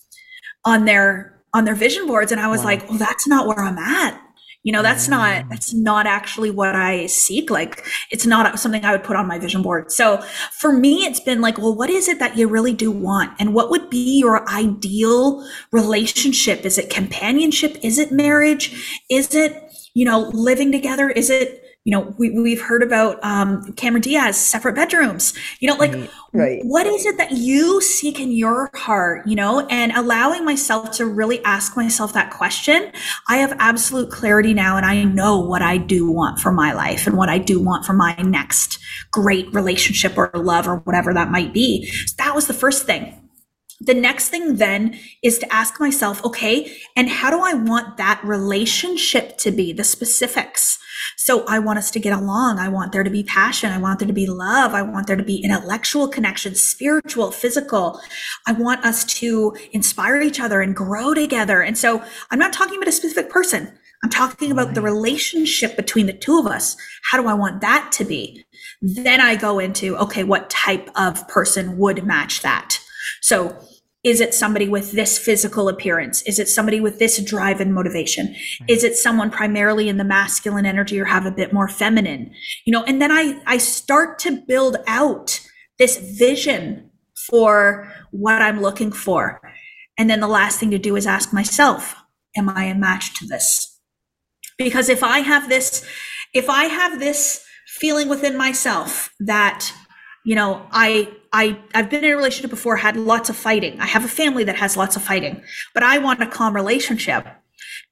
Speaker 3: on their on their vision boards and i was wow. like well that's not where i'm at. You know that's not mm. that's not actually what i seek like it's not something i would put on my vision board. So for me it's been like well what is it that you really do want and what would be your ideal relationship? Is it companionship? Is it marriage? Is it you know living together? Is it you know, we, we've heard about um, Cameron Diaz, separate bedrooms. You know, like, right, right. what is it that you seek in your heart, you know, and allowing myself to really ask myself that question. I have absolute clarity now, and I know what I do want for my life and what I do want for my next great relationship or love or whatever that might be. So that was the first thing. The next thing then is to ask myself, okay, and how do I want that relationship to be? The specifics. So I want us to get along. I want there to be passion. I want there to be love. I want there to be intellectual connection, spiritual, physical. I want us to inspire each other and grow together. And so I'm not talking about a specific person. I'm talking about the relationship between the two of us. How do I want that to be? Then I go into, okay, what type of person would match that? So is it somebody with this physical appearance? Is it somebody with this drive and motivation? Right. Is it someone primarily in the masculine energy or have a bit more feminine? You know, and then I, I start to build out this vision for what I'm looking for. And then the last thing to do is ask myself, am I a match to this? Because if I have this, if I have this feeling within myself that, you know, I I, I've been in a relationship before, had lots of fighting. I have a family that has lots of fighting, but I want a calm relationship.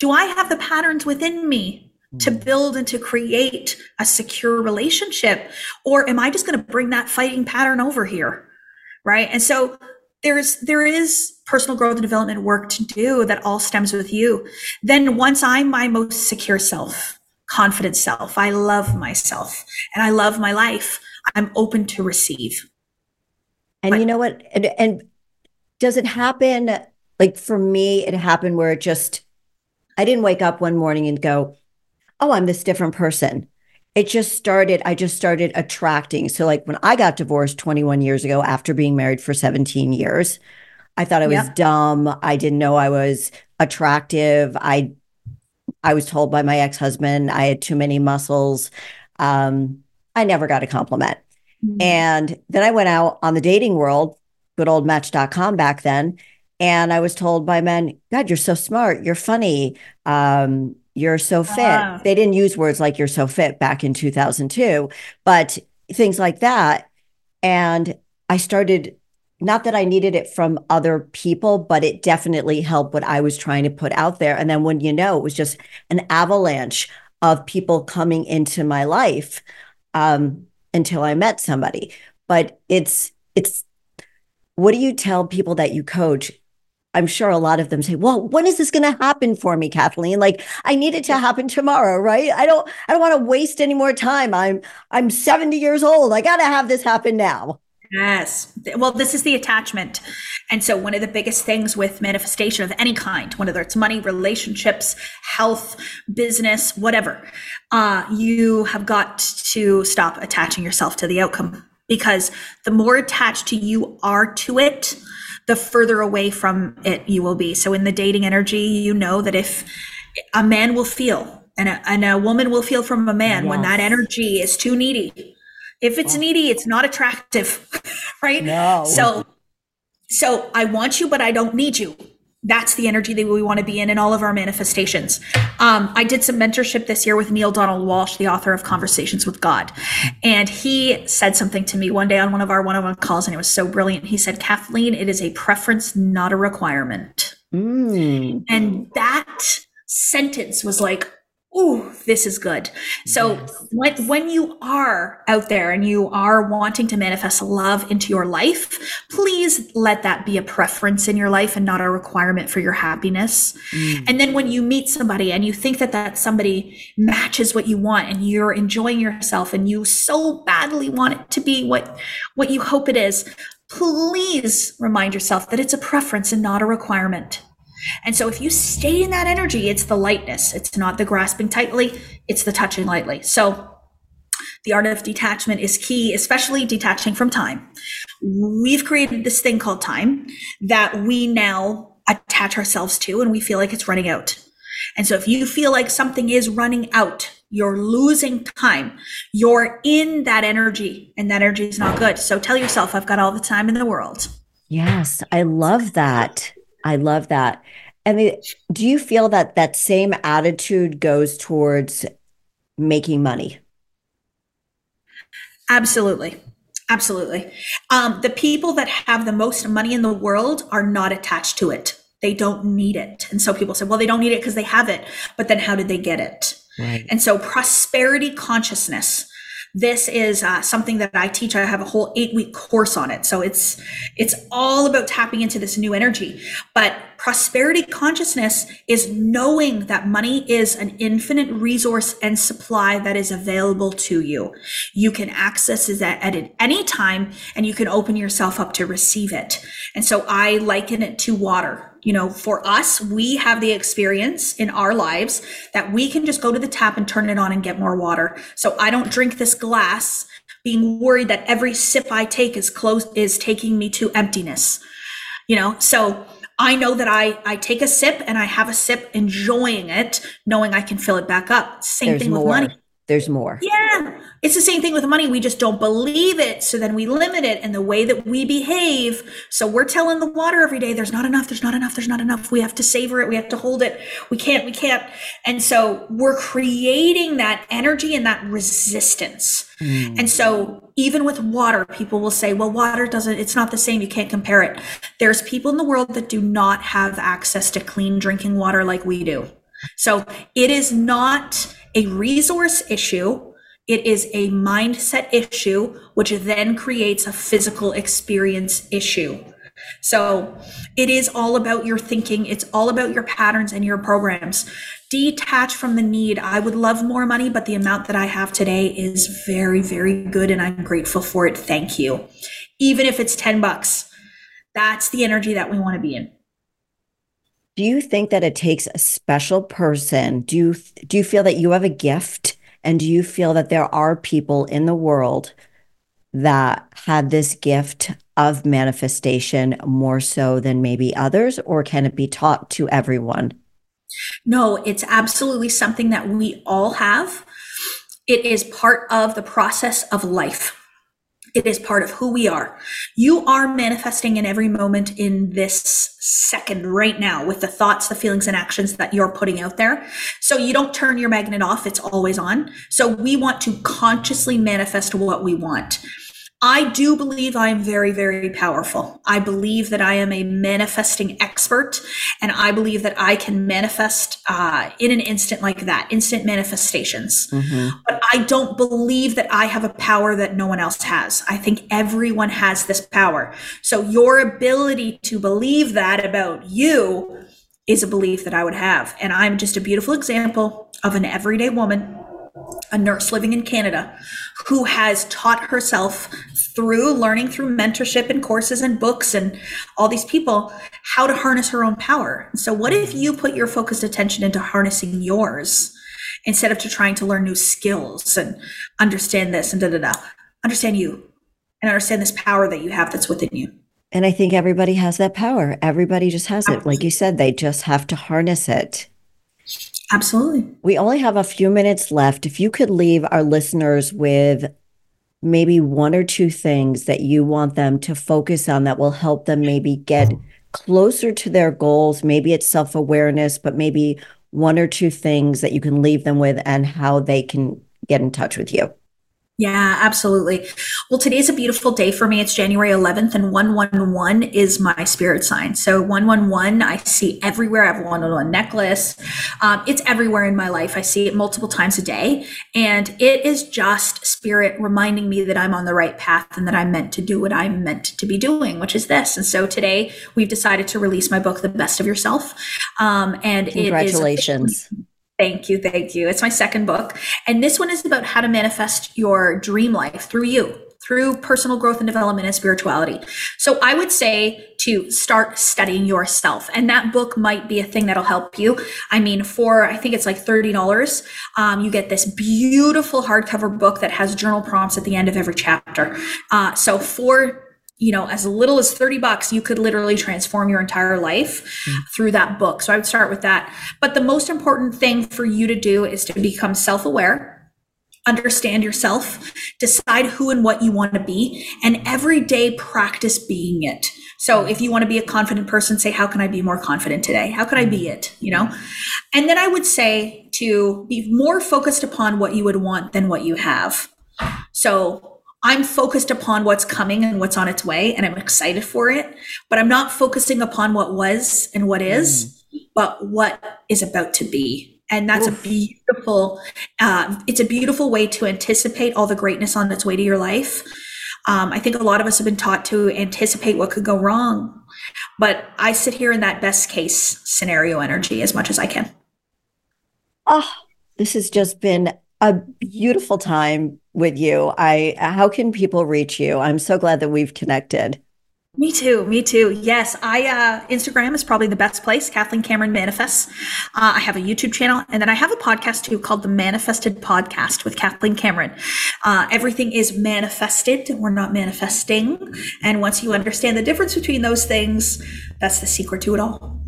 Speaker 3: Do I have the patterns within me to hmm. build and to create a secure relationship? Or am I just going to bring that fighting pattern over here? Right. And so there's, there is personal growth and development work to do that all stems with you. Then once I'm my most secure self, confident self, I love myself and I love my life. I'm open to receive.
Speaker 2: And you know what? And, and does it happen? Like for me, it happened where it just, I didn't wake up one morning and go, oh, I'm this different person. it just started, I just started attracting. So, like when I got divorced 21 years ago after being married for 17 years, I thought I was dumb. I didn't know I was attractive. I I was told by my ex-husband I had too many muscles. Um, I never got a compliment. Mm-hmm. And then I went out on the dating world, good old match.com back then. And I was told by men, God, you're so smart. You're funny. Um, you're so fit. Uh, they didn't use words like you're so fit back in 2002, but things like that. And I started, not that I needed it from other people, but it definitely helped what I was trying to put out there. And then when you know, it was just an avalanche of people coming into my life um, until I met somebody. But it's, it's, what do you tell people that you coach? I'm sure a lot of them say, "Well, when is this going to happen for me, Kathleen? Like I need it to happen tomorrow, right? I don't I don't want to waste any more time. I'm I'm 70 years old. I got to have this happen now."
Speaker 3: Yes. Well, this is the attachment. And so, one of the biggest things with manifestation of any kind, whether it's money, relationships, health, business, whatever, uh, you have got to stop attaching yourself to the outcome because the more attached to you are to it, the further away from it you will be. So in the dating energy, you know that if a man will feel and a, and a woman will feel from a man yes. when that energy is too needy. If it's oh. needy, it's not attractive, [LAUGHS] right?
Speaker 2: No.
Speaker 3: So, so I want you, but I don't need you that's the energy that we want to be in in all of our manifestations. Um, I did some mentorship this year with Neale Donald Walsch, the author of Conversations with God. And he said something to me one day on one of our one on one calls, and it was so brilliant. He said, Kathleen, it is a preference, not a requirement.
Speaker 2: Mm.
Speaker 3: And that sentence was like, oh, this is good. So yes. when, when you are out there and you are wanting to manifest love into your life, please let that be a preference in your life and not a requirement for your happiness. Mm. And then when you meet somebody and you think that that somebody matches what you want and you're enjoying yourself and you so badly want it to be what, what you hope it is, please remind yourself that it's a preference and not a requirement. And so if you stay in that energy, it's the lightness. It's not the grasping tightly, it's the touching lightly. So the art of detachment is key, especially detaching from time. We've created this thing called time that we now attach ourselves to and we feel like it's running out. And so if you feel like something is running out, you're losing time. You're in that energy and that energy is not good. So tell yourself, I've got all the time in the world.
Speaker 2: Yes, I love that. I love that. And do you feel that that same attitude goes towards making money?
Speaker 3: Absolutely. Absolutely. Um, the people that have the most money in the world are not attached to it. They don't need it. And so people say, well, they don't need it because they have it. But then how did they get it? Right. And so prosperity consciousness this is uh, something that I teach. I have a whole eight week course on it. So it's, it's all about tapping into this new energy. But prosperity consciousness is knowing that money is an infinite resource and supply that is available to you. You can access it at, at any time and you can open yourself up to receive it. And so I liken it to water you know, for us, we have the experience in our lives that we can just go to the tap and turn it on and get more water. So I don't drink this glass being worried that every sip I take is close is taking me to emptiness. You know, so I know that I I take a sip and I have a sip enjoying it, knowing I can fill it back up. Same There's thing with money.
Speaker 2: There's more.
Speaker 3: Yeah. It's the same thing with money. We just don't believe it. So then we limit it in the way that we behave. So we're telling the water every day, there's not enough, there's not enough, there's not enough. We have to savor it. We have to hold it. We can't, we can't. And so we're creating that energy and that resistance. Mm. And so even with water, people will say, well, water doesn't, it's not the same. You can't compare it. There's people in the world that do not have access to clean drinking water like we do. So it is not a resource issue. It is a mindset issue, which then creates a physical experience issue. So it is all about your thinking. It's all about your patterns and your programs. Detach from the need. I would love more money, but the amount that I have today is very, very good. And I'm grateful for it. Thank you. Even if it's 10 bucks, that's the energy that we want to be in.
Speaker 2: Do you think that it takes a special person? Do you do you feel that you have a gift And do you feel that there are people in the world that have this gift of manifestation more so than maybe others, or can it be taught to everyone?
Speaker 3: No, it's absolutely something that we all have. It is part of the process of life. It is part of who we are. You are manifesting in every moment in this second right now with the thoughts, the feelings, and actions that you're putting out there. So you don't turn your magnet off, it's always on. So we want to consciously manifest what we want. I do believe I am very, very powerful. I believe that I am a manifesting expert, and I believe that I can manifest uh, in an instant like that, instant manifestations. Mm-hmm. But I don't believe that I have a power that no one else has. I think everyone has this power. So your ability to believe that about you is a belief that I would have. And I'm just a beautiful example of an everyday woman a nurse living in Canada who has taught herself through learning through mentorship and courses and books and all these people how to harness her own power. So what if you put your focused attention into harnessing yours instead of to trying to learn new skills and understand this and da da da. Understand you and understand this power that you have that's within you.
Speaker 2: And I think everybody has that power. Everybody just has it. Like you said, they just have to harness it.
Speaker 3: Absolutely.
Speaker 2: We only have a few minutes left. If you could leave our listeners with maybe one or two things that you want them to focus on that will help them maybe get closer to their goals, maybe it's self awareness, but maybe one or two things that you can leave them with and how they can get in touch with you.
Speaker 3: Yeah, absolutely. Well, today's a beautiful day for me. It's January 11th, and 111 is my spirit sign. So, 111, I see everywhere. I have a 111 necklace. Um, it's everywhere in my life. I see it multiple times a day. And it is just spirit reminding me that I'm on the right path and that I'm meant to do what I'm meant to be doing, which is this. And so, today we've decided to release my book, The Best of Yourself. Um, and
Speaker 2: congratulations.
Speaker 3: Thank you. Thank you. It's my second book. And this one is about how to manifest your dream life through you, through personal growth and development and spirituality. So I would say to start studying yourself. And that book might be a thing that'll help you. I mean, for I think it's like $30, um, you get this beautiful hardcover book that has journal prompts at the end of every chapter. Uh, so for you know, as little as 30 bucks, you could literally transform your entire life mm. through that book. So I would start with that. But the most important thing for you to do is to become self aware, understand yourself, decide who and what you want to be, and every day practice being it. So if you want to be a confident person, say, how can I be more confident today? How can I be it? You know? And then I would say to be more focused upon what you would want than what you have. So I'm focused upon what's coming and what's on its way, and I'm excited for it. But I'm not focusing upon what was and what is, mm. but what is about to be. And that's Oof. a beautiful, uh, it's a beautiful way to anticipate all the greatness on its way to your life. Um, I think a lot of us have been taught to anticipate what could go wrong, but I sit here in that best case scenario energy as much as I can.
Speaker 2: Oh, this has just been a beautiful time with you. I how can people reach you? I'm so glad that we've connected.
Speaker 3: Me too. Me too. Yes, I uh, Instagram is probably the best place. Kathleen Cameron manifests. Uh, I have a YouTube channel, and then I have a podcast too called the Manifested Podcast with Kathleen Cameron. Uh, everything is manifested. We're not manifesting, and once you understand the difference between those things, that's the secret to it all.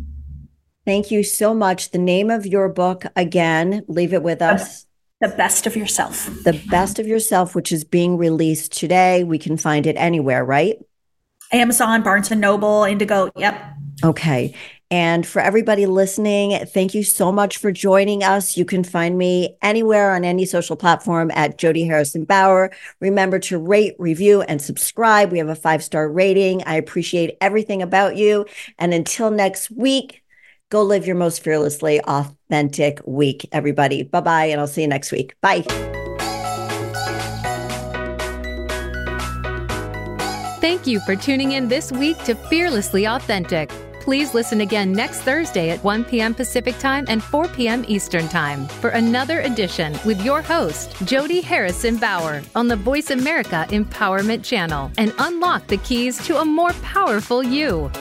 Speaker 2: Thank you so much. The name of your book again. Leave it with us.
Speaker 3: The Best of Yourself.
Speaker 2: The Best of Yourself, which is being released today. We can find it anywhere, right?
Speaker 3: Amazon, Barnes and Noble, Indigo. Yep.
Speaker 2: Okay. And for everybody listening, thank you so much for joining us. You can find me anywhere on any social platform at Jody Harrison Bauer. Remember to rate, review, and subscribe. We have a five star rating. I appreciate everything about you. And until next week, Go live your most fearlessly authentic week, everybody. Bye bye, and I'll see you next week. Bye.
Speaker 1: Thank you for tuning in this week to Fearlessly Authentic. Please listen again next Thursday at 1 p.m. Pacific Time and 4 p.m. Eastern Time for another edition with your host, Jody Harrison Bauer, on the Voice America Empowerment Channel and unlock the keys to a more powerful you.